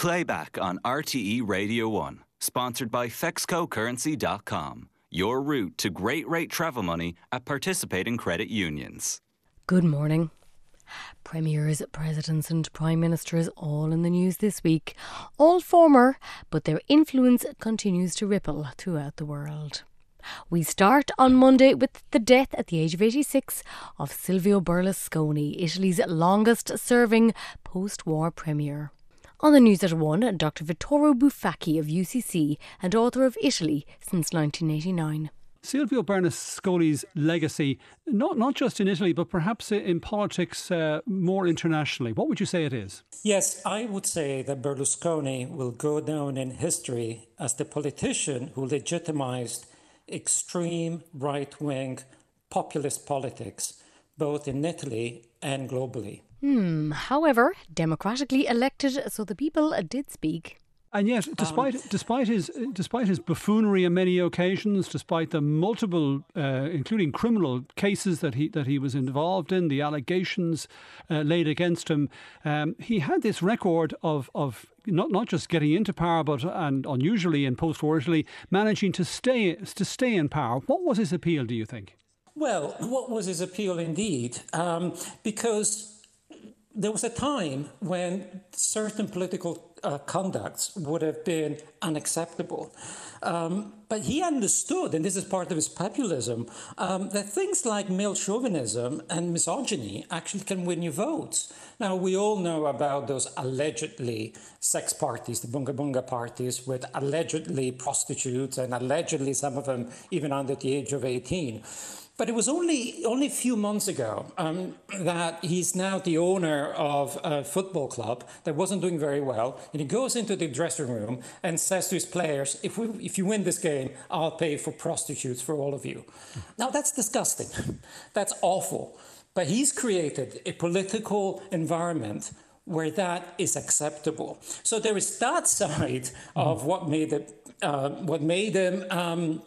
Playback on RTE Radio 1, sponsored by FexcoCurrency.com. Your route to great rate travel money at participating credit unions. Good morning. Premiers, presidents, and prime ministers all in the news this week. All former, but their influence continues to ripple throughout the world. We start on Monday with the death at the age of 86 of Silvio Berlusconi, Italy's longest serving post war premier. On the news at 1, Dr. Vittorio Bufacchi of UCC and author of Italy since 1989. Silvio Berlusconi's legacy, not, not just in Italy, but perhaps in politics uh, more internationally. What would you say it is? Yes, I would say that Berlusconi will go down in history as the politician who legitimized extreme right wing populist politics, both in Italy and globally. Hmm. However, democratically elected, so the people did speak. And yet, despite um, despite his despite his buffoonery on many occasions, despite the multiple, uh, including criminal cases that he that he was involved in, the allegations uh, laid against him, um, he had this record of of not not just getting into power, but and unusually in post-war Italy, managing to stay to stay in power. What was his appeal? Do you think? Well, what was his appeal indeed? Um, because there was a time when certain political uh, conducts would have been unacceptable. Um, but he understood, and this is part of his populism, um, that things like male chauvinism and misogyny actually can win you votes. Now, we all know about those allegedly sex parties, the bunga bunga parties, with allegedly prostitutes and allegedly some of them even under the age of 18. But it was only only a few months ago um, that he's now the owner of a football club that wasn't doing very well, and he goes into the dressing room and says to his players, "If we if you win this game, I'll pay for prostitutes for all of you." Now that's disgusting. that's awful. But he's created a political environment where that is acceptable. So there is that side of what made it, uh, what made him. Um,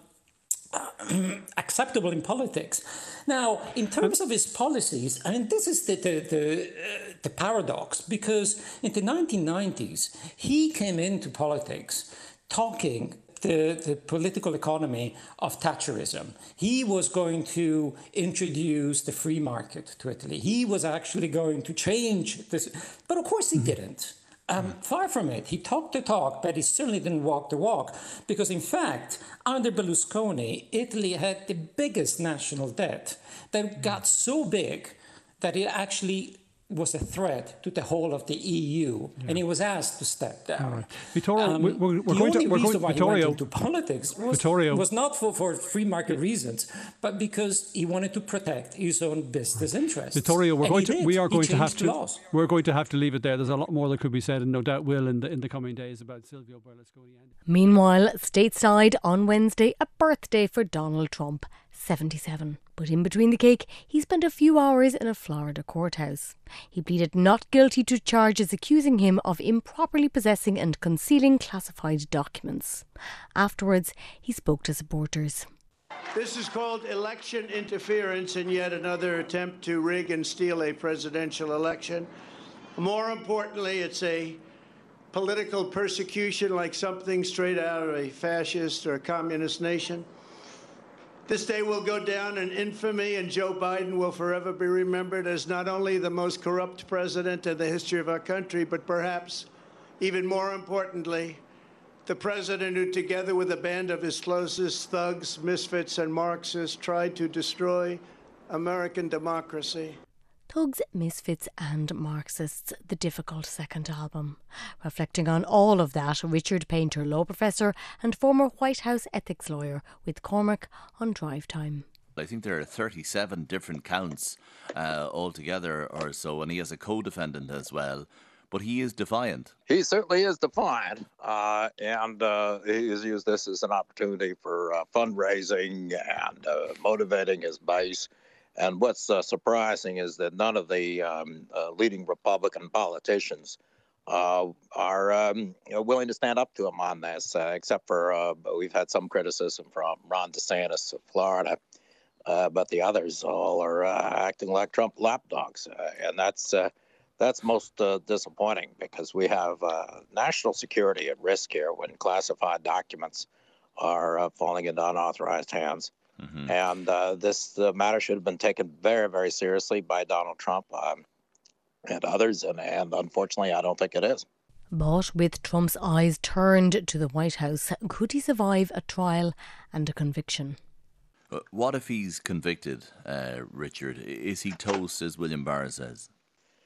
acceptable in politics. Now, in terms of his policies, I mean, this is the, the, the, uh, the paradox because in the 1990s, he came into politics talking the, the, political economy of Thatcherism. He was going to introduce the free market to Italy. He was actually going to change this. But of course, he mm-hmm. didn't. Um, far from it. He talked the talk, but he certainly didn't walk the walk. Because, in fact, under Berlusconi, Italy had the biggest national debt that got so big that it actually was a threat to the whole of the EU, yeah. and he was asked to step down. Right. Vittorio, um, we're, we're the going only to, we're reason going, why Vittorio, he went into politics was, Vittorio. was not for, for free market reasons, but because he wanted to protect his own business interests. Vittorio, we're and going to, we are going to have to, laws. we're going to have to leave it there. There's a lot more that could be said, and no doubt will in the in the coming days about Silvio Berlusconi. Meanwhile, stateside on Wednesday, a birthday for Donald Trump. 77. But in between the cake, he spent a few hours in a Florida courthouse. He pleaded not guilty to charges accusing him of improperly possessing and concealing classified documents. Afterwards, he spoke to supporters. This is called election interference and yet another attempt to rig and steal a presidential election. More importantly, it's a political persecution like something straight out of a fascist or a communist nation. This day will go down in infamy, and Joe Biden will forever be remembered as not only the most corrupt president in the history of our country, but perhaps even more importantly, the president who, together with a band of his closest thugs, misfits, and Marxists, tried to destroy American democracy. Thugs, Misfits and Marxists, the difficult second album. Reflecting on all of that, Richard Painter, law professor and former White House ethics lawyer with Cormac on Drive Time. I think there are 37 different counts uh, altogether or so, and he has a co defendant as well. But he is defiant. He certainly is defiant, uh, and uh, he has used this as an opportunity for uh, fundraising and uh, motivating his base. And what's uh, surprising is that none of the um, uh, leading Republican politicians uh, are um, willing to stand up to him on this, uh, except for uh, we've had some criticism from Ron DeSantis of Florida. Uh, but the others all are acting like Trump lapdogs, and that's that's most disappointing because we have national security at risk here when classified documents are falling into unauthorized hands. Mm-hmm. And uh, this matter should have been taken very, very seriously by Donald Trump um, and others. And, and unfortunately, I don't think it is. But with Trump's eyes turned to the White House, could he survive a trial and a conviction? Uh, what if he's convicted, uh, Richard? Is he toast, as William Barr says?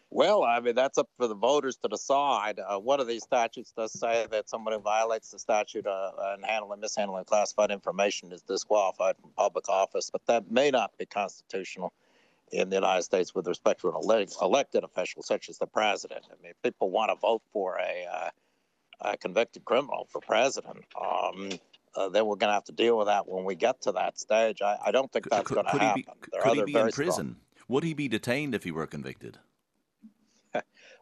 Well, I mean, that's up for the voters to decide. Uh, one of these statutes does say that someone who violates the statute uh, and handling, mishandling classified information is disqualified from public office, but that may not be constitutional in the United States with respect to an elected official such as the president. I mean, if people want to vote for a, uh, a convicted criminal for president, um, uh, then we're going to have to deal with that when we get to that stage. I, I don't think that's going to happen. Be, could he be in prison? Strong. Would he be detained if he were convicted?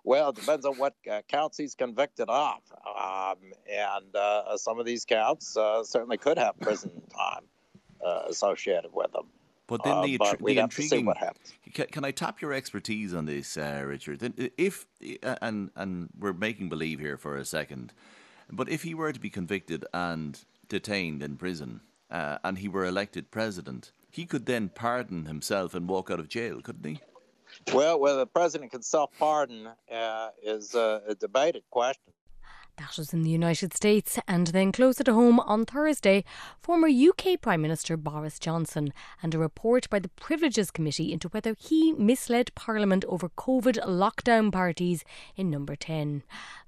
Well, it depends on what uh, counts he's convicted of. Um, and uh, some of these counts uh, certainly could have prison time uh, associated with them. But then the, uh, but the intriguing. Can, can, I tap your expertise on this, uh, Richard? If and and we're making believe here for a second, but if he were to be convicted and detained in prison, uh, and he were elected president, he could then pardon himself and walk out of jail, couldn't he? Well, whether the president can self pardon uh, is a debated question. That was in the United States, and then closer to home on Thursday, former UK Prime Minister Boris Johnson and a report by the Privileges Committee into whether he misled Parliament over COVID lockdown parties in Number 10.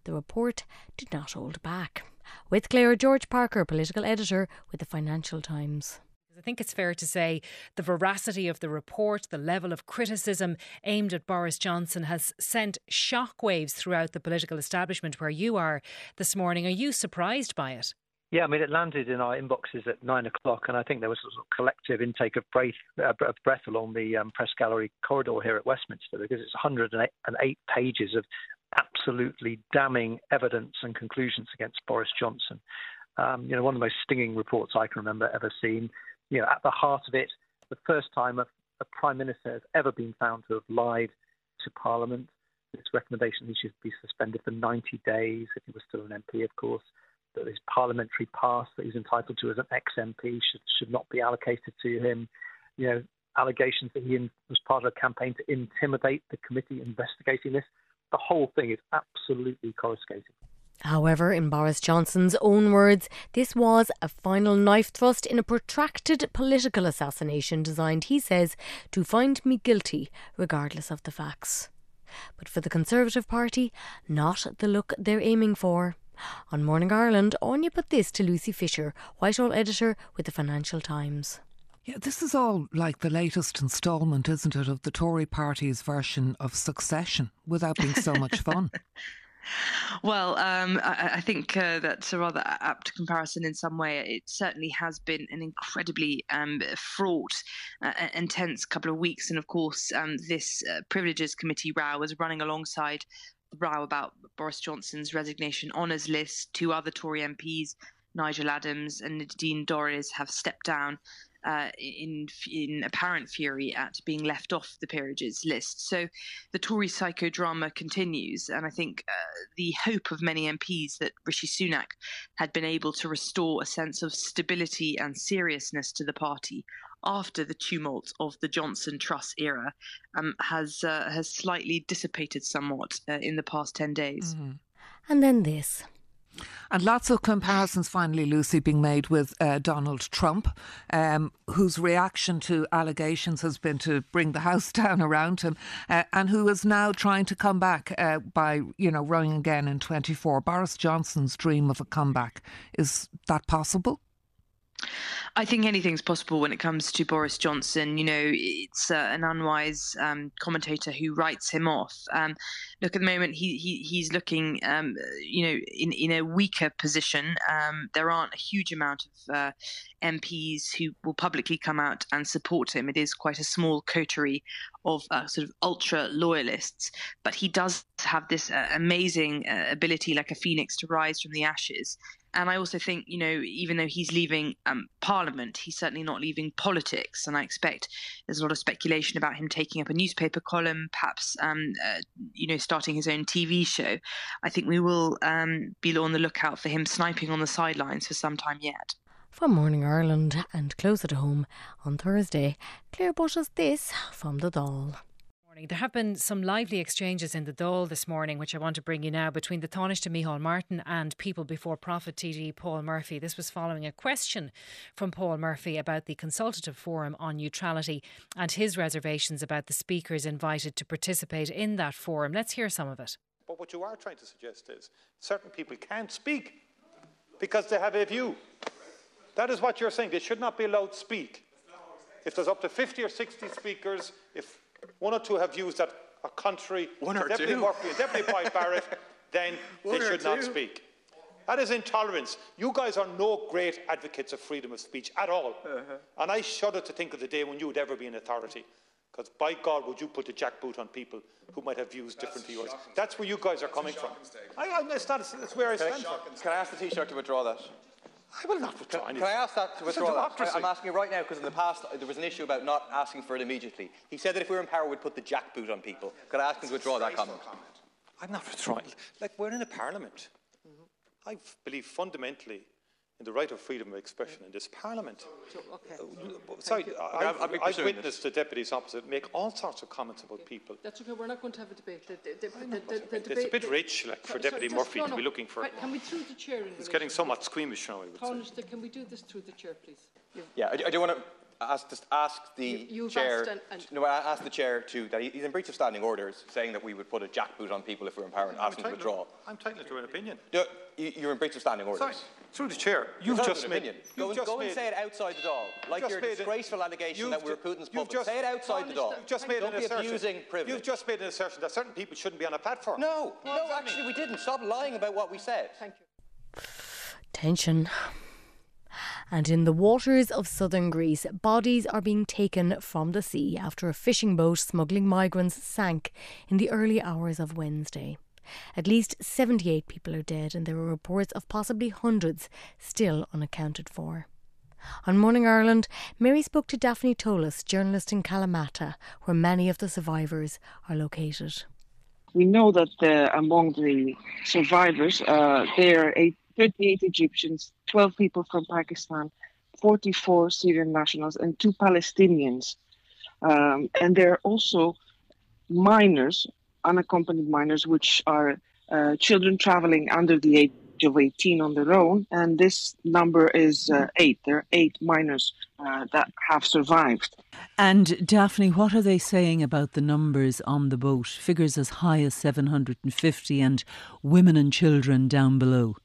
The report did not hold back. With Claire George Parker, political editor with the Financial Times. I think it's fair to say the veracity of the report, the level of criticism aimed at Boris Johnson has sent shockwaves throughout the political establishment where you are this morning. Are you surprised by it? Yeah, I mean, it landed in our inboxes at nine o'clock, and I think there was a sort of collective intake of breath, uh, breath along the um, press gallery corridor here at Westminster because it's 108 pages of absolutely damning evidence and conclusions against Boris Johnson. Um, you know, one of the most stinging reports I can remember ever seen you know, at the heart of it, the first time a, a prime minister has ever been found to have lied to Parliament. This recommendation he should be suspended for 90 days if he was still an MP, of course. That his parliamentary pass that he's entitled to as an ex-MP should should not be allocated to him. You know, allegations that he was part of a campaign to intimidate the committee investigating this. The whole thing is absolutely coruscating. However, in Boris Johnson's own words, this was a final knife thrust in a protracted political assassination designed, he says, to find me guilty regardless of the facts. But for the Conservative Party, not the look they're aiming for. On Morning Ireland, Anya put this to Lucy Fisher, Whitehall editor with the Financial Times. Yeah, this is all like the latest instalment, isn't it, of the Tory party's version of Succession without being so much fun. Well, um, I, I, think uh, that's a rather apt comparison in some way. It certainly has been an incredibly um, fraught uh, and tense couple of weeks. And of course, um, this uh, Privileges Committee row was running alongside the row about Boris Johnson's resignation honours list. Two other Tory MPs, Nigel Adams and Nadine Dorries, have stepped down uh, in in apparent fury at being left off the peerages list. So the Tory psychodrama continues, and I think uh, the hope of many MPs that Rishi Sunak had been able to restore a sense of stability and seriousness to the party after the tumult of the Johnson Truss era um, has uh, has slightly dissipated somewhat uh, in the past ten days. Mm-hmm. And then this. And lots of comparisons finally, Lucy, being made with uh, Donald Trump, um, whose reaction to allegations has been to bring the house down around him, uh, and who is now trying to come back uh, by, you know, running again in 24. Boris Johnson's dream of a comeback. Is that possible? I think anything's possible when it comes to Boris Johnson. You know, it's uh, an unwise um, commentator who writes him off. Um, look, at the moment, he, he he's looking, um, you know, in, in a weaker position. Um, there aren't a huge amount of uh, MPs who will publicly come out and support him. It is quite a small coterie of uh, sort of ultra loyalists, but he does have this uh, amazing uh, ability, like a phoenix, to rise from the ashes. And I also think, you know, even though he's leaving um, Parliament. He's certainly not leaving politics, and I expect there's a lot of speculation about him taking up a newspaper column, perhaps um, uh, you know starting his own TV show. I think we will um, be on the lookout for him sniping on the sidelines for some time yet. From Morning Ireland and closer to home on Thursday, Claire Bush has this from the Dáil. Morning, there have been some lively exchanges in the Dáil this morning, which I want to bring you now, between the Tánaiste Micheál Martin and People Before Profit TD Paul Murphy. This was following a question from Paul Murphy about the Consultative Forum on Neutrality and his reservations about the speakers invited to participate in that forum. Let's hear some of it. But what you are trying to suggest is certain people can't speak because they have a view. That is what you're saying. They should not be allowed to speak. If there's up to 50 or 60 speakers, if one or two have views that are contrary one to or Deputy two. Murphy Deputy Boyd Barrett, then One they or should not speak. That is intolerance. You guys are no great advocates of freedom of speech at all. Uh-huh. And I shudder to think of the day when you would ever be in authority. Because by God, would you put the jackboot on people who might have views different to yours? That's where you guys are coming from. I, I, it's not, it's where I Can I, stand. can I ask the Taoiseach to withdraw that? I will not withdraw Can, anything. can I ask that to withdraw that? democracy. I, am asking it right now because in the past there was an issue about not asking for it immediately. He said that if we were in power, we'd put the jackboot on people. Could I ask him to withdraw that comment? I'm not withdrawing. Like, we're in a parliament. Mm-hmm. I believe fundamentally in the right of freedom of expression in this parliament. Okay. Uh, sorry. I- Okay, I'll- I've, I'll be I've pursuing witnessed the deputies opposite make all sorts of comments about people. That's okay. We're not going to have a debate. The, the, the, the, the, the It's a bit rich, like, for Sorry, Deputy sorry, Murphy no, to be looking for. Can- Can we through the chair? in It's relation getting to somewhat this? squeamish now, I would say. Can we do this through the chair, please? You've- Yeah, I, I do want to ask, just ask the You- you've chair. asked and- and- no, I asked the chair to that he, he's in breach of standing orders, saying that we would put a jackboot on people if we were in power and I'm ask him to entitled- withdraw. I'm entitled to an opinion. No, you, you're in breach of standing orders. Sorry, through the chair. You've It's not just an made. opinion. You've Go, and, just go and say it outside the door, like your made a- disgraceful allegation that we were ju- Putin's you've puppets. just- say it outside the door. You've just made Don't an be assertion. abusing privilege. You've just made an assertion that certain people shouldn't be on a platform. No, no, actually we didn't. Stop lying about what we said. Thank you. Tension. And in the waters of southern Greece, bodies are being taken from the sea after a fishing boat smuggling migrants sank in the early hours of Wednesday. At least 78 people are dead, and there are reports of possibly hundreds still unaccounted for. On Morning Ireland, Mary spoke to Daphne Tolis, journalist in Kalamata, where many of the survivors are located. We know that uh, among the survivors, uh, there are eight, 38 Egyptians, 12 people from Pakistan, 44 Syrian nationals, and two Palestinians. Um, and there are also minors, unaccompanied minors, which are uh, children traveling under the age of 18 on their own. And this number is uh, eight. There are eight minors uh, that have survived. And Daphne, what are they saying about the numbers on the boat? Figures as high as 750 and women and children down below.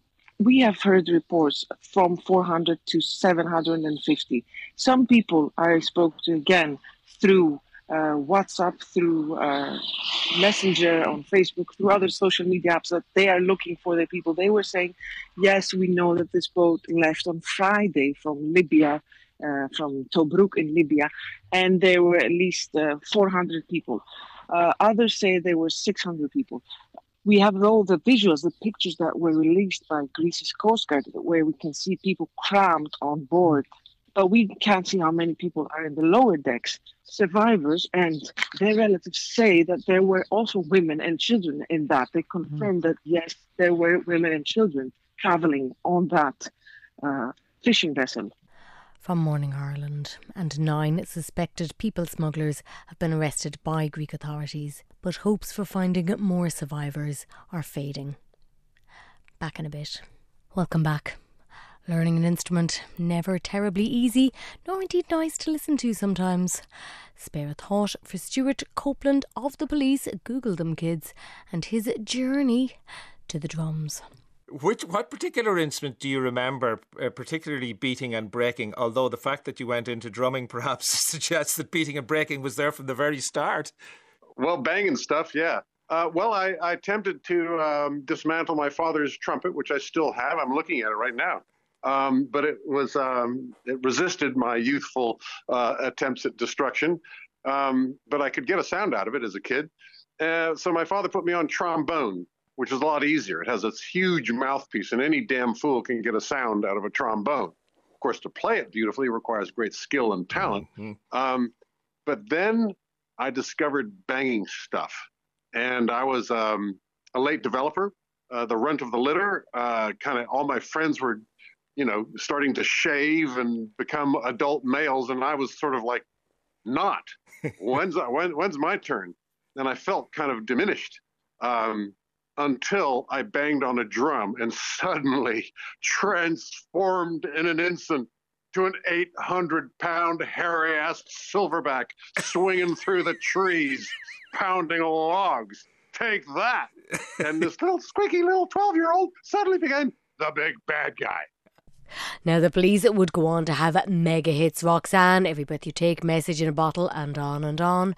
We have heard reports from 400 to 750. Some people I spoke to again through uh, WhatsApp, through uh, Messenger, on Facebook, through other social media apps that they are looking for the people. They were saying, yes, we know that this boat left on Friday from Libya, uh, from Tobruk in Libya, and there were at least uh, 400 people. Uh, others say there were 600 people we have all the visuals, the pictures that were released by Greece's Coast Guard, where we can see people crammed on board. But we can't see how many people are in the lower decks. Survivors and their relatives say that there were also women and children in that. They confirmed that, yes, there were women and children traveling on that uh, fishing vessel. From Morning Ireland, and nine suspected people smugglers have been arrested by Greek authorities, but hopes for finding more survivors are fading. Back in a bit. Welcome back. Learning an instrument, never terribly easy, nor indeed nice to listen to sometimes. Spare a thought for Stewart Copeland of the police, Google them kids, and his journey to the drums. Which what particular instrument do you remember, uh, particularly beating and breaking? Although the fact that you went into drumming perhaps suggests that beating and breaking was there from the very start. Well, banging stuff, yeah. Uh, well, I, I attempted to um, dismantle my father's trumpet, which I still have. I'm looking at it right now. Um, but it was um, it resisted my youthful uh, attempts at destruction. Um, but I could get a sound out of it as a kid. Uh, so my father put me on trombone, which is a lot easier. It has this huge mouthpiece, and any damn fool can get a sound out of a trombone. Of course, to play it beautifully requires great skill and talent. Mm-hmm. Um, but then I discovered banging stuff, and I was um, a late developer, uh, the runt of the litter. Uh, kind of all my friends were, you know, starting to shave and become adult males, and I was sort of like, not. when's when, when's my turn? And I felt kind of diminished. Um, until I banged on a drum and suddenly transformed in an instant to an 800 pound hairy ass silverback swinging through the trees, pounding logs. Take that. And this little squeaky little 12 year old suddenly became the big bad guy. Now, the police would go on to have mega hits Roxanne, Every Breath You Take, Message in a Bottle, and on and on.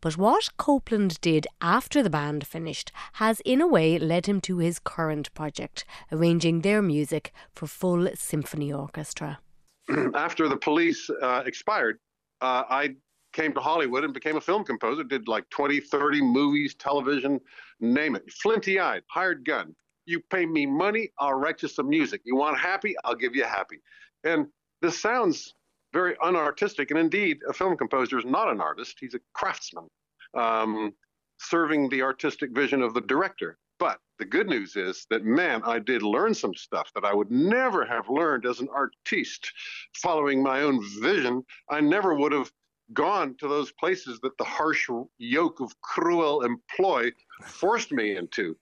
But what Copeland did after the band finished has, in a way, led him to his current project, arranging their music for full symphony orchestra. After the police uh, expired, uh, I came to Hollywood and became a film composer, did like 20, 30 movies, television, name it. Flinty eyed, hired gun. You pay me money, I'll write you some music. You want happy, I'll give you happy. And this sounds very unartistic. And indeed, a film composer is not an artist, he's a craftsman, um, serving the artistic vision of the director. But the good news is that, man, I did learn some stuff that I would never have learned as an artiste. Following my own vision, I never would have gone to those places that the harsh yoke of cruel employ forced me into.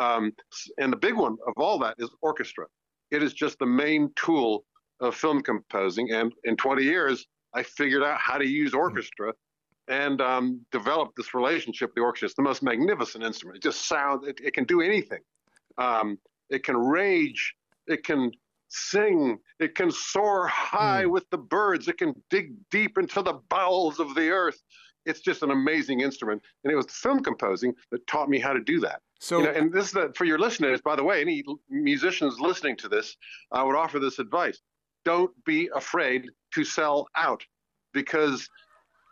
Um, and the big one of all that is orchestra. It is just the main tool of film composing. And in 20 years, I figured out how to use orchestra and um, developed this relationship with the orchestra. It's the most magnificent instrument. It just sounds, it, it can do anything. Um, it can rage, it can sing, it can soar high mm. with the birds, it can dig deep into the bowels of the earth. It's just an amazing instrument. And it was film composing that taught me how to do that. So, you know, and this is the, for your listeners, by the way, any musicians listening to this, I would offer this advice: don't be afraid to sell out, because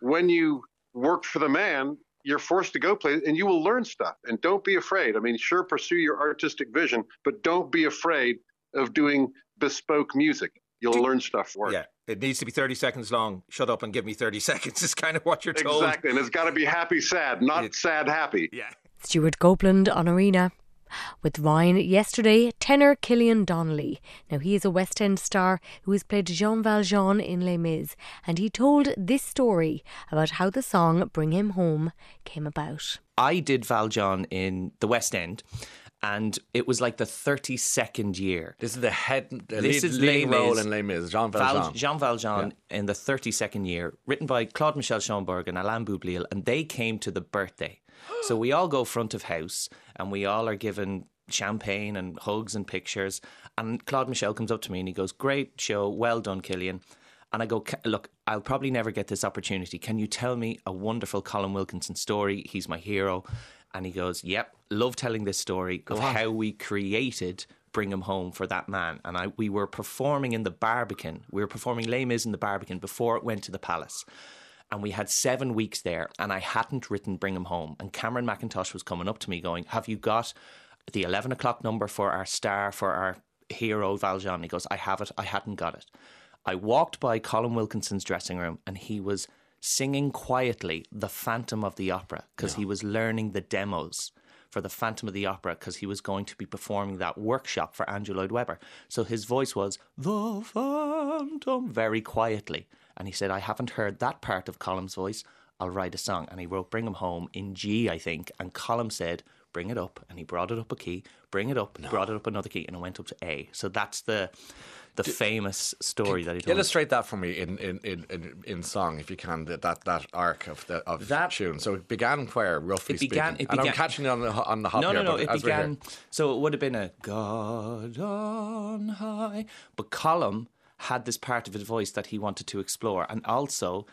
when you work for the man, you're forced to go play, and you will learn stuff. And don't be afraid. I mean, sure, pursue your artistic vision, but don't be afraid of doing bespoke music. You'll Do, learn stuff for it. Yeah, it needs to be 30 seconds long. Shut up and give me 30 seconds is kind of what you're told. Exactly, and it's got to be happy, sad, not sad, happy. Yeah. Stewart Copeland on Arena. With Ryan yesterday, tenor Killian Donnelly. Now, he is a West End star who has played Jean Valjean in Les Mis, and he told this story about how the song Bring Him Home came about. I did Valjean in the West End, and it was like the 32nd year. This is the head, the this lead, is leading role in Les Mis, Jean Valjean. Val, Jean Valjean yeah. in the 32nd year, written by Claude Michel Schönberg and Alain Boublil, and they came to the birthday. So we all go front of house and we all are given champagne and hugs and pictures. And Claude Michel comes up to me and he goes, Great show, well done, Killian. And I go, Look, I'll probably never get this opportunity. Can you tell me a wonderful Colm Wilkinson story? He's my hero. And he goes, Yep, love telling this story of oh, how we created Bring Him Home for that man. And I, we were performing in the Barbican. We were performing Les Mis in the Barbican before it went to the Palace and we had seven weeks there, and I hadn't written Bring Him Home. And Cameron Mackintosh was coming up to me going, Have you got the 11 o'clock number for our star, for our hero, Valjean? He goes, I have it. I hadn't got it. I walked by Colm Wilkinson's dressing room, and he was singing quietly The Phantom of the Opera because he was learning the demos for the Phantom of the Opera because he was going to be performing that workshop for Andrew Lloyd Webber. So his voice was the Phantom very quietly. And he said, I haven't heard that part of Colm's voice. I'll write a song. And he wrote Bring Him Home in G, I think. And Colm said, Bring it up. And he brought it up a key, bring it up, no. brought it up another key, and it went up to A. So that's the the D- famous story that he told. Illustrate that for me in, in, in, in, in song, if you can, that that that arc of the of that tune. So it began where, roughly it began, speaking? It began, and I'm catching it on the, on the hop No, here, no, no. It began, so it would have been a God on high. But Colm had this part of his voice that he wanted to explore. And also,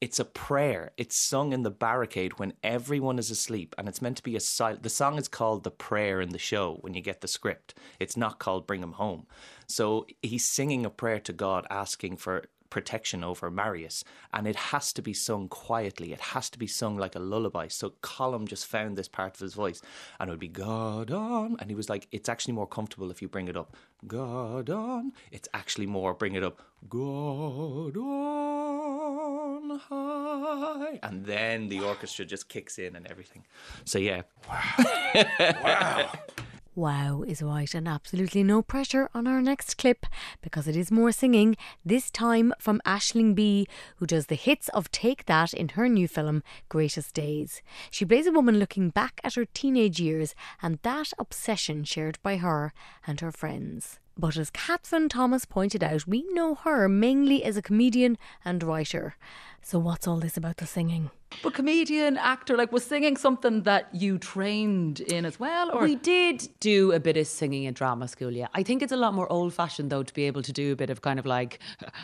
it's a prayer. It's sung in the barricade when everyone is asleep, and it's meant to be a silent. The song is called the prayer in the show when you get the script. It's not called Bring Him Home. So he's singing a prayer to God, asking for protection over Marius, and it has to be sung quietly. It has to be sung like a lullaby. So Colm just found this part of his voice, and it would be God on, and he was like, "It's actually more comfortable if you bring it up, God on. It's actually more bring it up, God on high, and then the orchestra just kicks in and everything. So yeah, wow. Wow is right, and absolutely no pressure on our next clip because it is more singing, this time from Aisling Bea, who does the hits of Take That in her new film, Greatest Days. She plays a woman looking back at her teenage years and that obsession shared by her and her friends. But as Catherine Thomas pointed out, we know her mainly as a comedian and writer. So, what's all this about the singing? But comedian, actor, like was singing something that you trained in as well? Or we did do a bit of singing in drama school. Yeah, I think it's a lot more old fashioned though to be able to do a bit of kind of like,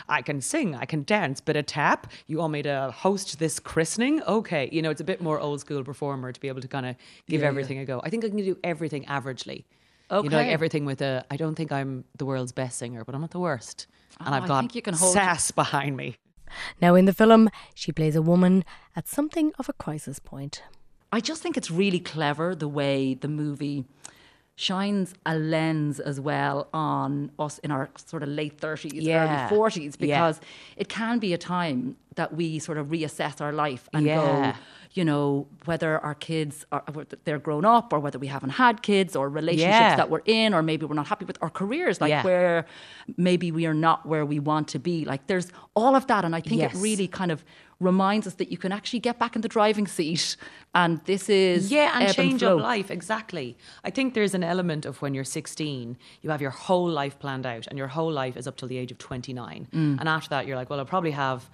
I can sing, I can dance, bit of tap. You want me to host this christening? Okay, you know, it's a bit more old school performer to be able to kind of give yeah, everything yeah. a go. I think I can do everything averagely. Okay. You know, like everything with a. I don't think I'm the world's best singer, but I'm not the worst, and oh, I've got you can hold sass behind me. Now, in the film, she plays a woman at something of a crisis point. I just think it's really clever the way the movie shines a lens as well on us in our sort of late 30s, yeah. early 40s, because yeah. it can be a time that we sort of reassess our life and yeah. go, you know, whether our kids are they're grown up or whether we haven't had kids or relationships yeah. that we're in or maybe we're not happy with our careers, like yeah. where maybe we are not where we want to be. Like there's all of that. And I think yes. it really kind of reminds us that you can actually get back in the driving seat and this is yeah and change and life exactly i think there's an element of when you're 16 you have your whole life planned out and your whole life is up till the age of 29 mm. and after that you're like well i'll probably have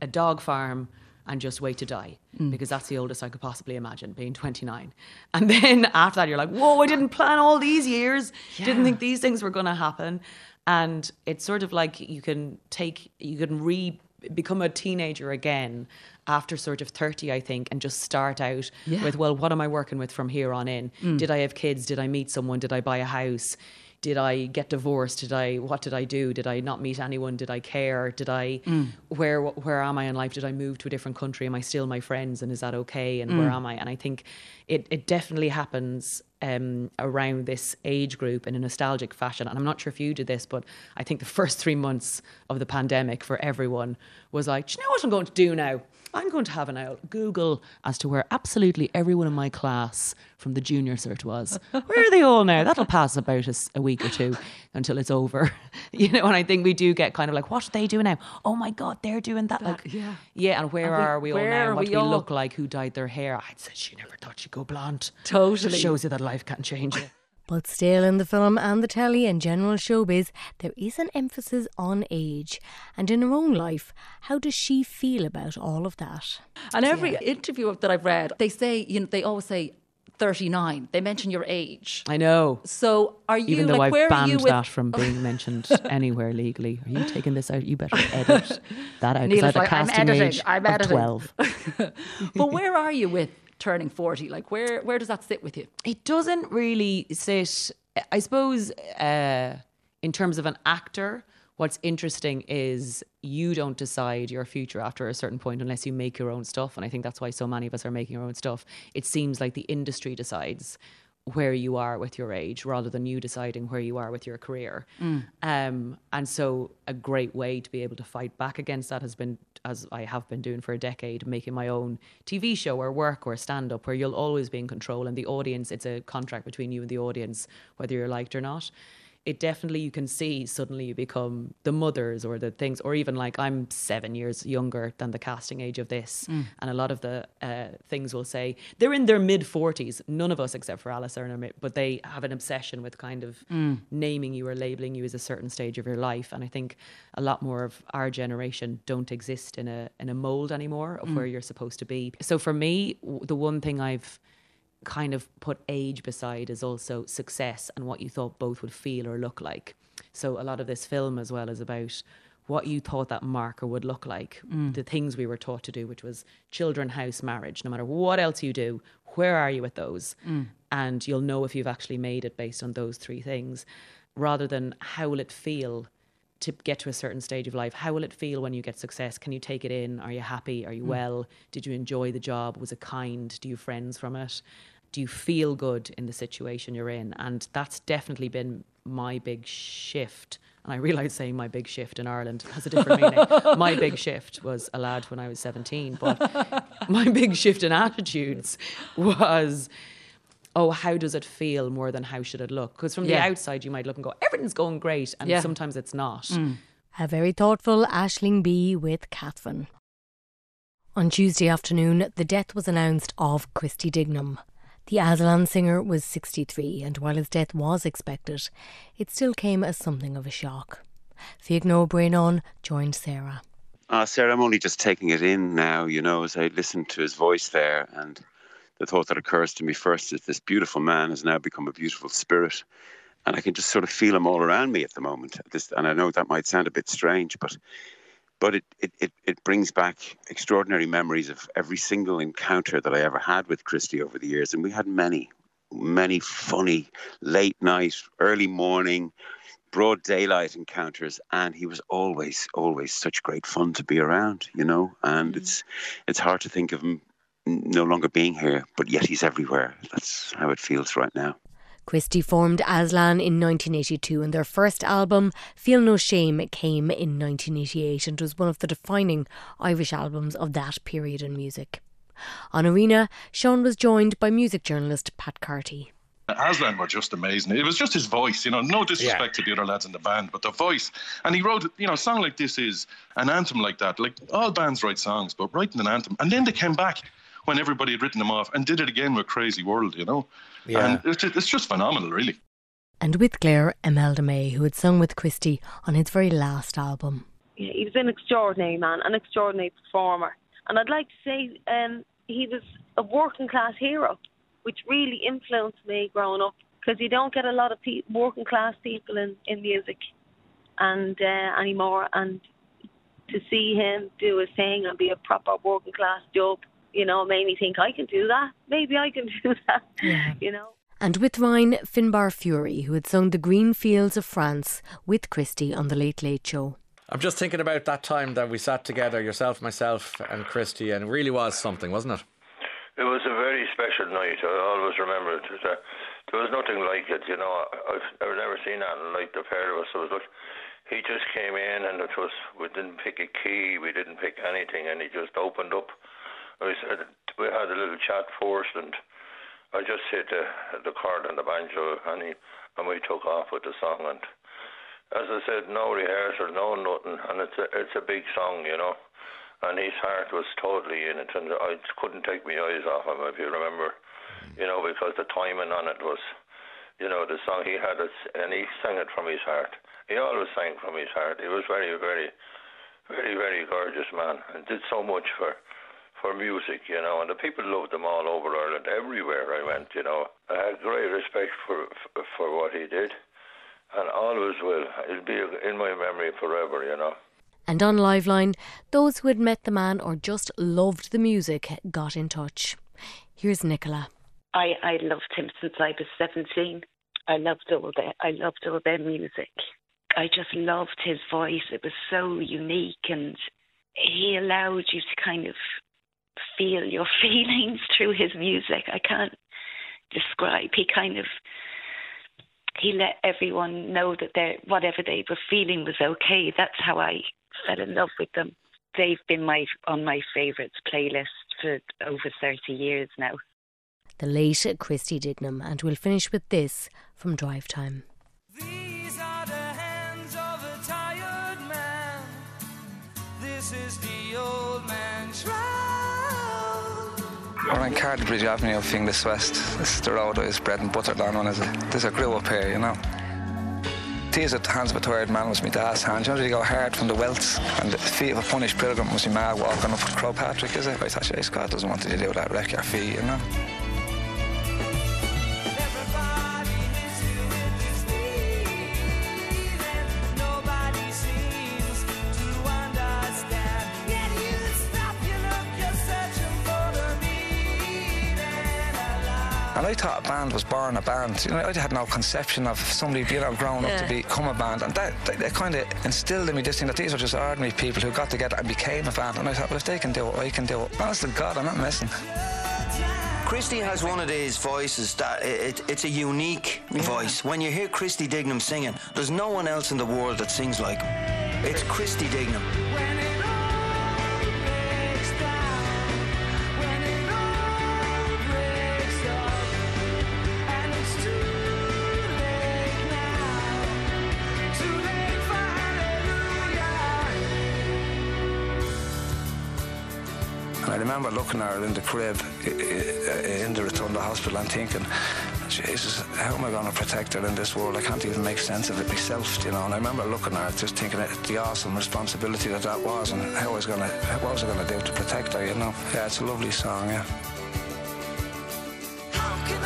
a dog farm and just wait to die mm. because that's the oldest I could possibly imagine, being 29. And then after that, you're like, whoa, I didn't plan all these years, yeah. didn't think these things were going to happen. And it's sort of like you can take, you can re become a teenager again after sort of 30 i think and just start out yeah. with well what am i working with from here on in mm. did i have kids did i meet someone did i buy a house did I get divorced? Did I what did I do? Did I not meet anyone? Did I care? Did I mm. where where am I in life? Did I move to a different country? Am I still my friends? And is that okay? And mm. where am I? And I think it it definitely happens um, around this age group in a nostalgic fashion. And I'm not sure if you did this, but I think the first three months of the pandemic for everyone was like, do you know what I'm going to do now? I'm going to have an old Google as to where absolutely everyone in my class from the junior cert was. Where are they all now? That'll pass about a, a, week or two until it's over. you know, and I think we do get kind of like, what are they doing now? Oh my God, they're doing that. that like, yeah. Yeah, and where are we, are we all now? What do we all... look like? Who dyed their hair? I said she never thought she'd go blonde. Totally. It shows you that life can change you. But still, in the film and the telly and general showbiz, there is an emphasis on age. And in her own life, how does she feel about all of that? And every yeah. interview that I've read, they say, you know, they always say, 39. They mention your age. I know. So are you Even though like, I've banned that from being mentioned anywhere legally. Are you taking this out? You better edit that out. Neil, like, I'm editing. I'm editing. 12. but where are you with turning 40 like where where does that sit with you it doesn't really sit i suppose uh, in terms of an actor what's interesting is you don't decide your future after a certain point unless you make your own stuff and i think that's why so many of us are making our own stuff it seems like the industry decides where you are with your age rather than you deciding where you are with your career. Mm. Um, and so, a great way to be able to fight back against that has been, as I have been doing for a decade, making my own TV show or work or stand up where you'll always be in control and the audience, it's a contract between you and the audience, whether you're liked or not it definitely you can see suddenly you become the mothers or the things or even like i'm seven years younger than the casting age of this mm. and a lot of the uh, things will say they're in their mid 40s none of us except for alice are in our mid but they have an obsession with kind of mm. naming you or labeling you as a certain stage of your life and i think a lot more of our generation don't exist in a in a mold anymore of mm. where you're supposed to be so for me the one thing i've kind of put age beside is also success and what you thought both would feel or look like. So a lot of this film as well is about what you thought that marker would look like, mm. the things we were taught to do, which was children, house, marriage. No matter what else you do, where are you with those? Mm. And you'll know if you've actually made it based on those three things, rather than how will it feel to get to a certain stage of life. How will it feel when you get success? Can you take it in? Are you happy? Are you mm. well? Did you enjoy the job? Was it kind? Do you have friends from it? Do you feel good in the situation you're in? And that's definitely been my big shift. And I realise saying my big shift in Ireland has a different meaning. My big shift was a lad when I was 17, but my big shift in attitudes was oh, how does it feel more than how should it look? Because from yeah. the outside, you might look and go, everything's going great. And yeah. sometimes it's not. Mm. A very thoughtful Aisling Bea with Catherine. On Tuesday afternoon, the death was announced of Christy Dignam. The Aslan singer was 63, and while his death was expected, it still came as something of a shock. Fiona Brennan joined Sarah. Uh, Sarah, I'm only just taking it in now, you know, as I listened to his voice there and the thought that occurs to me first is this beautiful man has now become a beautiful spirit. And I can just sort of feel him all around me at the moment. This, and I know that might sound a bit strange, but but it, it, it, it brings back extraordinary memories of every single encounter that I ever had with Christy over the years. And we had many, many funny late night, early morning, broad daylight encounters and he was always always such great fun to be around you know and mm. it's it's hard to think of him no longer being here, but yet he's everywhere. That's how it feels right now. Christy formed Aslan in 1982 and their first album, Feel No Shame, came in 1988 and was one of the defining Irish albums of that period in music. On Arena, Sean was joined by music journalist Pat Carty. Aslan were just amazing. It was just his voice, you know, no disrespect yeah. to the other lads in the band, but the voice. And he wrote, you know, a song like this is an anthem like that. Like all bands write songs, but writing an anthem. And then they came back when everybody had written them off and did it again with Crazy World, you know? Yeah. And it's just, it's just phenomenal, really. And with Claire Imelda May, who had sung with Christy on his very last album. Yeah, he was an extraordinary man, an extraordinary performer. And I'd like to say um, he was a working class hero, which really influenced me growing up because you don't get a lot of pe- working class people in, in music and uh, anymore. And to see him do his thing and be a proper working class job you know, made me think I can do that. Maybe I can do that. Yeah. You know. And with Ryan Finbar Furey, who had sung The Green Fields of France with Christy on The Late Late Show. I'm just thinking about that time that we sat together, yourself, myself, and Christy, and it really was something, wasn't it? It was a very special night. I always remember it. Uh, there was nothing like it, you know. I've, I've never seen anything like the pair of us. It was like, he just came in, and it was we didn't pick a key, we didn't pick anything, and he just opened up I said we had a little chat first, and I just hit the the chord and the banjo, and he, and we took off with the song. And as I said, no rehearsal, no nothing, and it's a it's a big song, you know. And his heart was totally in it, and I couldn't take my eyes off him, if you remember, you know, because the timing on it was, you know, the song he had it, and he sang it from his heart. He always sang from his heart. He was very, very, very, very gorgeous man, and did so much for for music, you know, and the people loved him all over Ireland, everywhere I went, you know. I had great respect for for what he did, and always will. It'll be in my memory forever, you know. And on Liveline, those who had met the man or just loved the music got in touch. Here's Nicola. I, I loved him since I was 17. I loved all that. I loved all their music. I just loved his voice. It was so unique and he allowed you to kind of feel your feelings through his music. I can't describe. He kind of he let everyone know that they whatever they were feeling was okay. That's how I fell in love with them. They've been my on my favourites playlist for over thirty years now. The late Christy Dignam, and we'll finish with this from Drive Time. These are the hands of a tired man. This is the We're on Cardbridge Avenue Finglas West. This is the road I was bread and butter down on. There's a grill up here, you know. These are the hands of a tired man was my dad's hands. You know, they go hard from the welts, and the feet of a punished pilgrim was my ma walking up Croagh Patrick, is it? I thought, God doesn't want you to do that, wreck your feet, you know. And I thought a band was born a band. You know, I had no conception of somebody, you know, growing yeah. up to become a band. And that, that, that kind of instilled in me this thing that these are just ordinary people who got together and became a band. And I thought, well, if they can do it, I can do it. Honest to God, I'm not messing. Christy has one of these voices that it, it, it's a unique yeah. voice. When you hear Christy Dignam singing, there's no one else in the world that sings like him. It's Christy Dignam. Remember looking at her in the crib in the Rotunda Hospital and thinking, Jesus, how am I going to protect her in this world? I can't even make sense of it myself, you know. And I remember looking at her, just thinking the awesome responsibility that that was, and how I was going to, what was I going to do to protect her, you know? Yeah, it's a lovely song, yeah. How can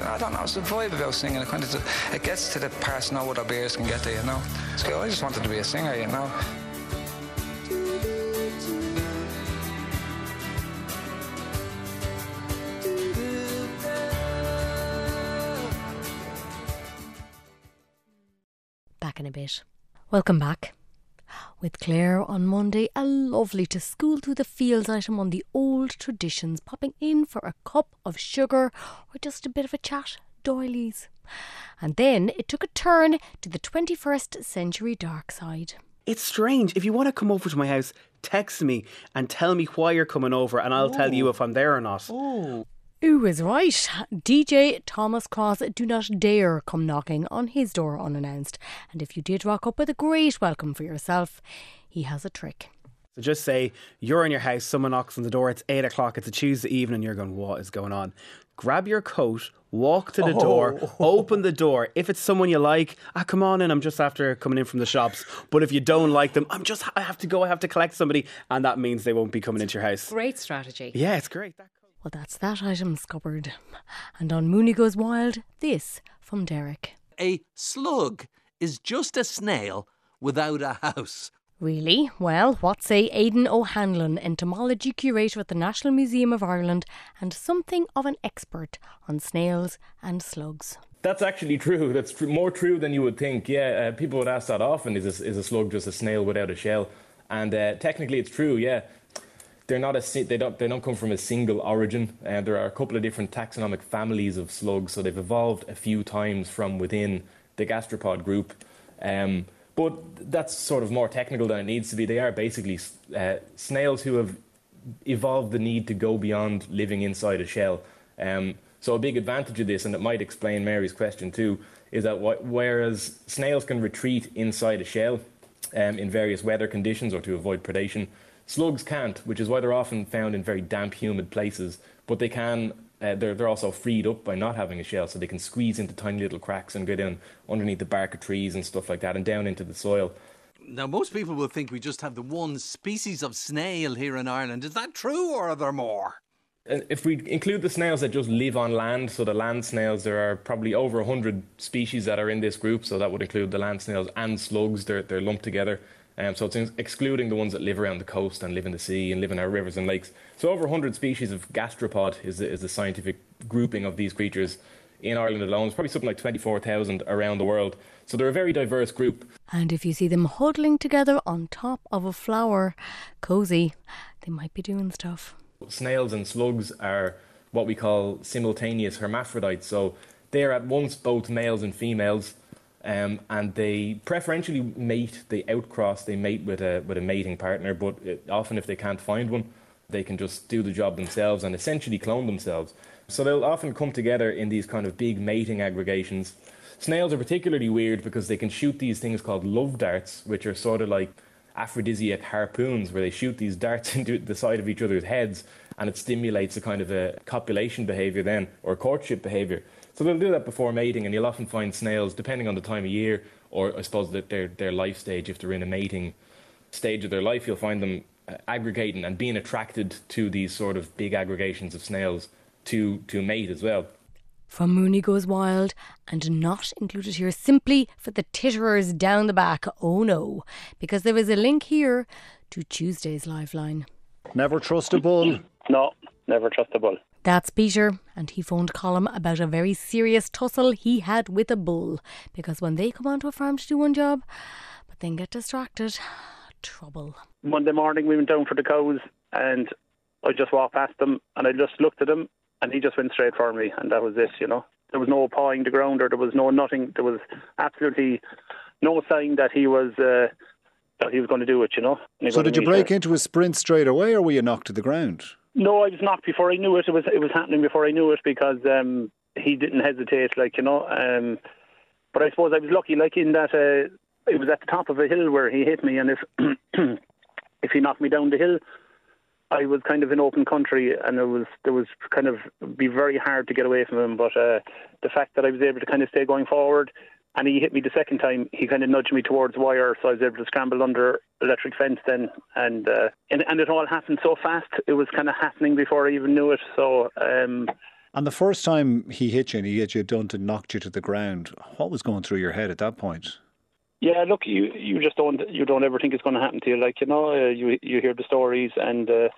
I don't know. It's the vibe about singing. It kind of it gets to the parts no other beers can get to, you know. So I just wanted to be a singer, you know. Back in a bit. Welcome back with Claire on Monday. A lovely to school through the fields item on the old traditions, popping in for a cup of sugar or just a bit of a chat. Doilies. And then it took a turn to the 21st century dark side. It's strange. If you want to come over to my house, text me and tell me why you're coming over, and I'll oh. tell you if I'm there or not. Oh. Who is right? DJ Thomas Cross do not dare come knocking on his door unannounced. And if you did rock up with a great welcome for yourself, he has a trick. So just say you're in your house, someone knocks on the door, it's eight o'clock, it's a Tuesday evening, you're going, What is going on? Grab your coat, walk to the oh. door, open the door. If it's someone you like, ah, come on in. I'm just after coming in from the shops. But if you don't like them, I'm just, I have to go, I have to collect somebody. And that means they won't be coming into your house. Great strategy. Yeah, it's great. That well, that's that item scuppered. And on Mooney Goes Wild, this from Derek. A slug is just a snail without a house. Really? Well, what say Aidan O'Hanlon, entomology curator at the National Museum of Ireland and something of an expert on snails and slugs? That's actually true. That's tr- more true than you would think. Yeah, uh, people would ask that often: is a, is a slug just a snail without a shell? And uh, technically, it's true. Yeah, they're not a they don't they don't come from a single origin. Uh, there are a couple of different taxonomic families of slugs, so they've evolved a few times from within the gastropod group. Um, but that's sort of more technical than it needs to be. They are basically uh, snails who have evolved the need to go beyond living inside a shell. Um, so a big advantage of this, and it might explain Mary's question too, is that wh- whereas snails can retreat inside a shell um, in various weather conditions or to avoid predation, Slugs can't, which is why they're often found in very damp, humid places. But they can. Uh, they're they're also freed up by not having a shell, so they can squeeze into tiny little cracks and get in underneath the bark of trees and stuff like that, and down into the soil. Now, most people will think we just have the one species of snail here in Ireland. Is that true, or are there more? Uh, if we include the snails that just live on land, so the land snails, there are probably over 100 species that are in this group, so that would include the land snails and slugs, they're, they're lumped together. Um, so it's excluding the ones that live around the coast and live in the sea and live in our rivers and lakes. So over 100 species of gastropod is the, is the scientific grouping of these creatures in Ireland alone. It's probably something like 24,000 around the world. So they're a very diverse group. And if you see them huddling together on top of a flower, cosy, they might be doing stuff. Snails and slugs are what we call simultaneous hermaphrodites. So they are at once both males and females um, and they preferentially mate, they outcross, they mate with a, with a mating partner, but it, often if they can't find one, they can just do the job themselves and essentially clone themselves. So they'll often come together in these kind of big mating aggregations. Snails are particularly weird because they can shoot these things called love darts, which are sort of like aphrodisiac harpoons, where they shoot these darts into the side of each other's heads, and it stimulates a kind of a copulation behavior then, or courtship behavior. So they'll do that before mating, and you'll often find snails, depending on the time of year, or I suppose that their their life stage, if they're in a mating stage of their life, you'll find them uh, aggregating and being attracted to these sort of big aggregations of snails to to mate as well. From Mooney Goes Wild, and not included here simply for the titterers down the back. Oh no, because there is a link here to Tuesday's Lifeline. Never trust a bull. No, never trust a bull. That's Peter, and he phoned Colm about a very serious tussle he had with a bull. Because when they come onto a farm to do one job, but then get distracted, trouble. Monday morning, we went down for the cows, and I just walked past them, and I just looked at him, and he just went straight for me, and that was it, you know. There was no pawing the ground, or there was no nothing. There was absolutely no sign that he was. Uh, that he was going to do it, you know. So did you break into a sprint straight away, or were you knocked to the ground? No, I was knocked before I knew it. It was it was happening before I knew it because um, he didn't hesitate, like you know. Um, but I suppose I was lucky, like in that uh, it was at the top of a hill where he hit me, and if if he knocked me down the hill, I was kind of in open country, and it was there was kind of be very hard to get away from him. But uh, the fact that I was able to kind of stay going forward, and he hit me the second time. He kind of nudged me towards wire, so I was able to scramble under electric fence then, and uh, and, and it all happened so fast. It was kind of happening before I even knew it. So. Um, and the first time he hit you, and he hit you done to knocked you to the ground. What was going through your head at that point? Yeah, look, you you just don't you don't ever think it's going to happen to you. Like you know, uh, you you hear the stories, and uh,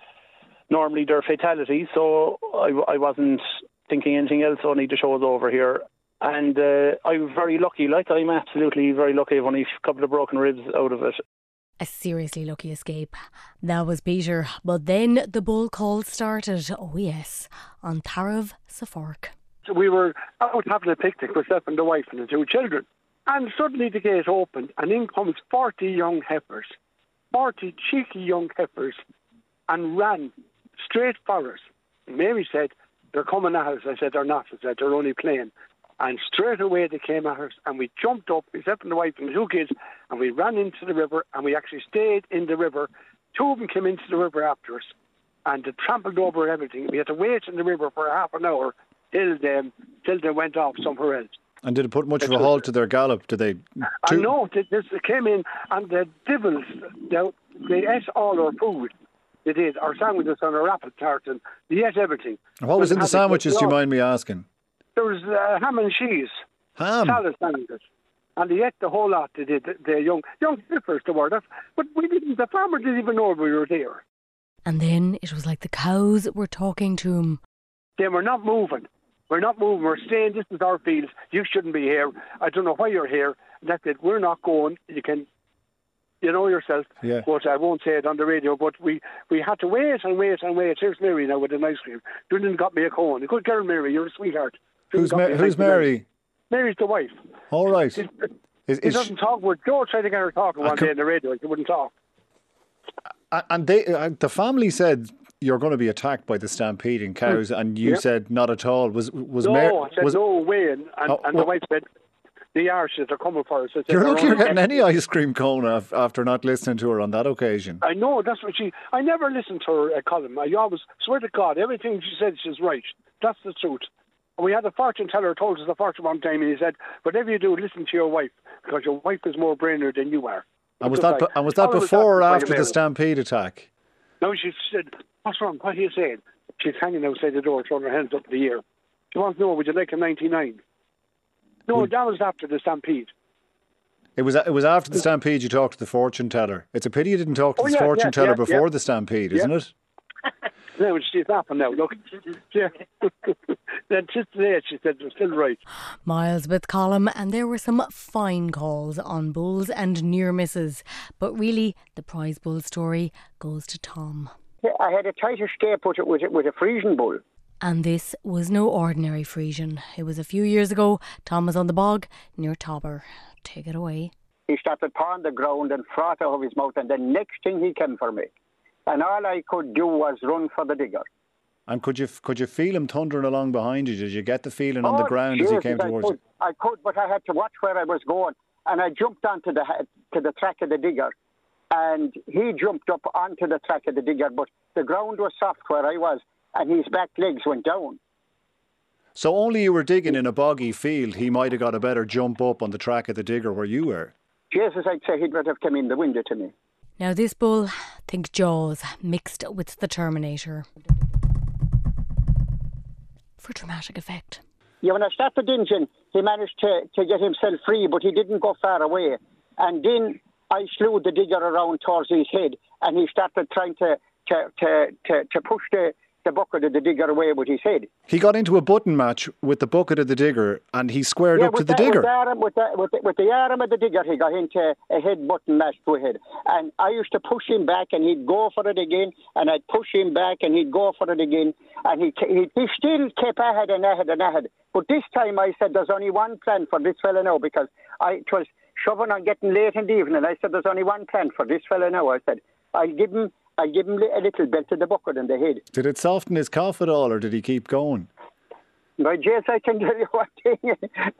normally they're fatalities. So I, I wasn't thinking anything else. Only the show's over here, and uh, I'm very lucky. Like I'm absolutely very lucky. I've only a couple of broken ribs out of it. A seriously lucky escape. That was Peter. But then the bull call started. Oh yes, on Tarav Safark. So we were out having a picnic with myself and the wife and the two children. And suddenly the gate opened and in comes 40 young heifers, 40 cheeky young heifers, and ran straight for us. Mary said, they're coming at us. I said, they're not. I said, they're only playing. And straight away they came at us, and we jumped up, myself and the wife and the two kids, and we ran into the river, and we actually stayed in the river. Two of them came into the river after us, and they trampled over everything. We had to wait in the river for half an hour till they, till they went off somewhere else. And did it put much of a halt to their gallop? Did they? I know. They, they came in, and the devils, they, they ate all our food. They did. Our sandwiches on our apple tart, and they ate everything. What was in the sandwiches, do you mind me asking? There was uh, ham and cheese. Ham? Salad sandwiches. And they ate the whole lot. They did. The young young sniffers, the word. of, But we didn't. The farmer didn't even know we were there. And then it was like the cows were talking to him. They were not moving. We're not moving. We're staying. This is our fields. You shouldn't be here. I don't know why you're here. That's it. We're not going. You can, you know yourself. Yeah. But I won't say it on the radio. But we we had to wait and wait and wait. Here's Mary now with an ice cream. Didn't got me a cone. A good girl, Mary. You're a sweetheart. Who's, Ma- who's Mary? Mary's the wife. All right. Is, is, he doesn't talk. With Joe tried to get her talking one day on the radio. She wouldn't talk. And they, uh, the family said you're going to be attacked by the stampeding cows, and you Yep. said not at all. Was was no, Mary? I said was, no way, and, and, Oh, and well- the wife said the Irish are coming for us. You're "They're lucky you're getting any ice cream cone after not listening to her on that occasion. I know that's what she. I never listened to her uh, Colm. I always swear to God, everything she said, she's right. That's the truth. And we had a fortune teller told us a fortune one time, and he said, "Whatever you do, listen to your wife because your wife is more brainer than you are." And was that and was that all of us before or after the stampede attack? No, she said, "What's wrong? What are you saying?" She's hanging outside the door, throwing her hands up in the air. She wants to know, "Would you like a 99?" No, hmm. that was after the stampede. It was it was after the stampede you talked to the fortune teller. It's a pity you didn't talk to Oh, the yeah, fortune yeah, teller yeah, before the stampede, isn't it? No, she's laughing now. Look, yeah. then just today she said it was still right. Miles with Colm, and there were some fine calls on bulls and near misses. But really, the prize bull story goes to Tom. I had a tight escape with, with, with a Friesian bull. And this was no ordinary Friesian. It was a few years ago. Tom was on the bog near Tobber. Take it away. He started pawing the ground and froth out of his mouth, and the next thing he came for me. And all I could do was run for the digger. And could you could you feel him thundering along behind you? Did you get the feeling on the Oh, ground as he came I towards could, you? I could, but I had to watch where I was going. And I jumped onto the to the track of the digger, and he jumped up onto the track of the digger, but the ground was soft where I was, and his back legs went down. So only you were digging in a boggy field, he might have got a better jump up on the track of the digger where you were. Jesus, I'd say he'd better have come in the window to me. Now, this bull, think Jaws, mixed with the Terminator. for dramatic effect. Yeah, when I started engine, he managed to, to get himself free, but he didn't go far away. And then I slew the digger around towards his head, and he started trying to to, to, to, to push the, the bucket of the digger away with his head. He got into a button match with the bucket of the digger and he squared yeah, up to the, the, digger. With the, arm, with, the, with, the, with the arm of the digger, he got into a head button match to a head. And I used to push him back and he'd go for it again, and I'd push him back and he'd go for it again. And he, he, he still kept ahead and ahead and ahead. But this time I said, there's only one plan for this fella now because I, it was shoving on getting late in the evening. I said, there's only one plan for this fella now. I said, I'll give him I give him a little belt to the bucket in the head. Did it soften his cough at all, or did he keep going? My Jess, I can tell you one thing.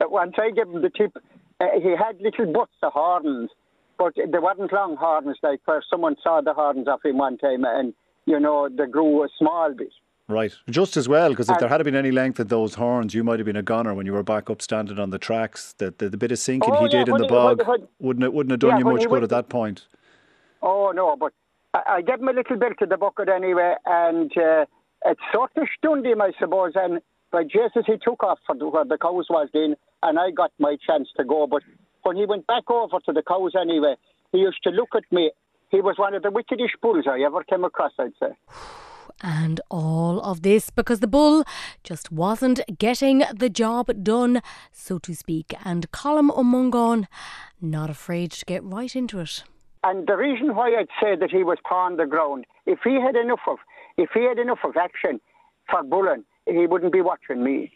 Once I gave him the tip, uh, he had little butts of horns, but they weren't long horns like where someone saw the horns off him one time and, you know, they grew a small bit. Right, just as well, because if there had been any length of those horns, you might have been a goner when you were back up standing on the tracks. The, the, the bit of sinking oh, he yeah, did in the bog when, when, wouldn't it wouldn't have done yeah, you much good went, at that point. Oh no, but I, I gave him a little bit to the bucket anyway, and uh, it sort of stunned him, I suppose. And by Jesus, he took off for the, where the cows was in, and I got my chance to go. But when he went back over to the cows anyway, he used to look at me. He was one of the wickedest bulls I ever came across, I'd say. And all of this because the bull just wasn't getting the job done, so to speak. And Colm Ó Mongáin, not afraid to get right into it. And the reason why I'd say that he was pawing the ground, if he had enough of, if he had enough of action for bulling, he wouldn't be watching me.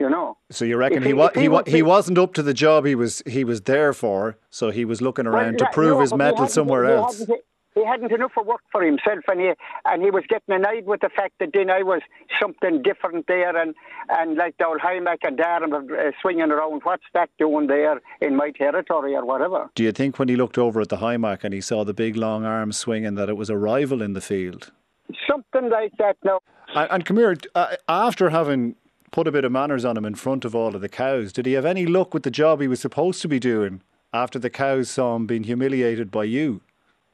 You know. So you reckon If he, he- wa- he wa- he wasn't up to the job he was he was there for, so he was looking around Well, to prove no, his mettle somewhere else. He hadn't enough of work for himself, and he and he was getting annoyed with the fact that then I was something different there, and and like the old Hymac and Darren were uh, swinging around. What's that doing there in my territory or whatever? Do you think when he looked over at the Hymac and he saw the big long arms swinging that it was a rival in the field? Something like that. Now, And, and come here, uh, after having put a bit of manners on him in front of all of the cows, did he have any luck with the job he was supposed to be doing after the cows saw him being humiliated by you?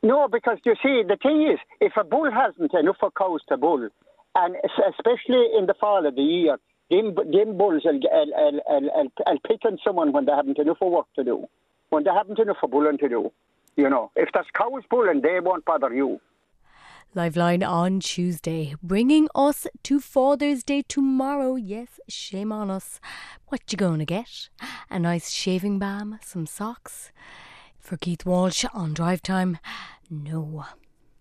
No, because you see, the thing is, if a bull hasn't enough of cows to bull, and especially in the fall of the year, them, them bulls will, will, will, will, pick on someone when they haven't enough of work to do, when they haven't enough of bulling to do. You know, if there's cows bulling, they won't bother you. Liveline on Tuesday, bringing us to Father's Day tomorrow. Yes, shame on us. What you gonna get? A nice shaving balm, some socks. For Keith Walsh on drive time, no.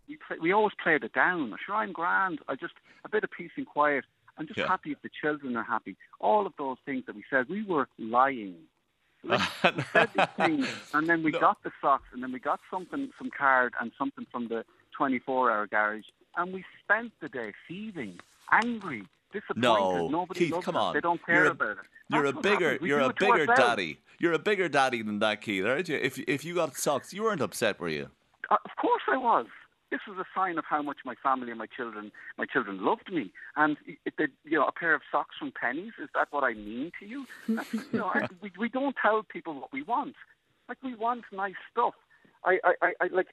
we play, we always played it down. Sure, I'm grand. I just a bit of peace and quiet. I'm just Yeah. happy if the children are happy. All of those things that we said, we were lying. Like, we said these things, and then we got the socks, and then we got something, some card, and something from the 24-hour garage, and we spent the day seething, angry, disappointed. No, Nobody Keith, come on. They don't care you're a, about it. You're a bigger, you're a bigger daddy. You're a bigger daddy than that, Keith, aren't you? If if you got socks, you weren't upset, were you? Uh, of course I was. This was a sign of how much my family and my children, my children loved me. And it, it, you know, a pair of socks from Penneys is that what I mean to you? You know, I, we we don't tell people what we want. Like we want nice stuff. I, I, I, I like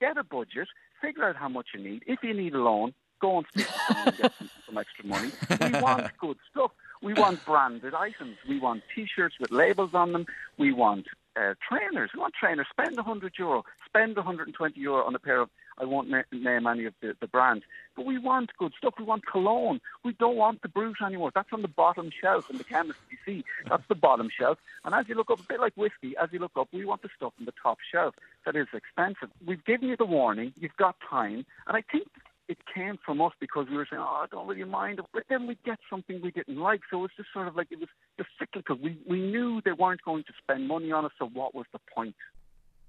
get a budget, figure out how much you need. If you need a loan, go and speak to and get some, some extra money. We want good stuff. We want branded items. We want T-shirts with labels on them. We want uh, trainers. We want trainers. Spend 100 euro. Spend 120 euro on a pair of. I won't na- name any of the, the brands, but we want good stuff. We want cologne. We don't want the brute anymore. That's on the bottom shelf in the chemist. You see, that's the bottom shelf. And as you look up, a bit like whiskey, as you look up, we want the stuff on the top shelf that is expensive. We've given you the warning. You've got time, and I think it came from us because we were saying, "Oh, I don't really mind," but then we get something we didn't like. So it's just sort of like it was just cyclical. We we knew they weren't going to spend money on us, so what was the point?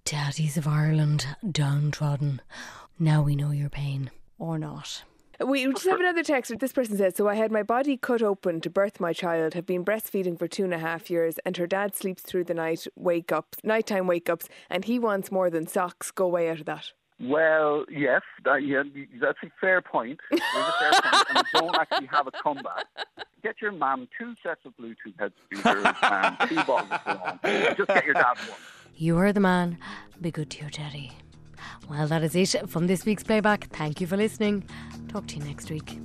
Daddies of Ireland, downtrodden. Now we know your pain. Or not. We just have another text. This person says, So I had my body cut open to birth my child, have been breastfeeding for two and a half years, and her dad sleeps through the night, wake ups, nighttime wake ups, and he wants more than socks. Go away out of that. Well, yes, that, yeah, that's a fair point. It's a fair point, and don't actually have a comeback. Get your mum two sets of Bluetooth headphones and two bottles of. Just get your dad one. You are the man. Be good to your daddy. Well, that is it from this week's playback. Thank you for listening. Talk to you next week.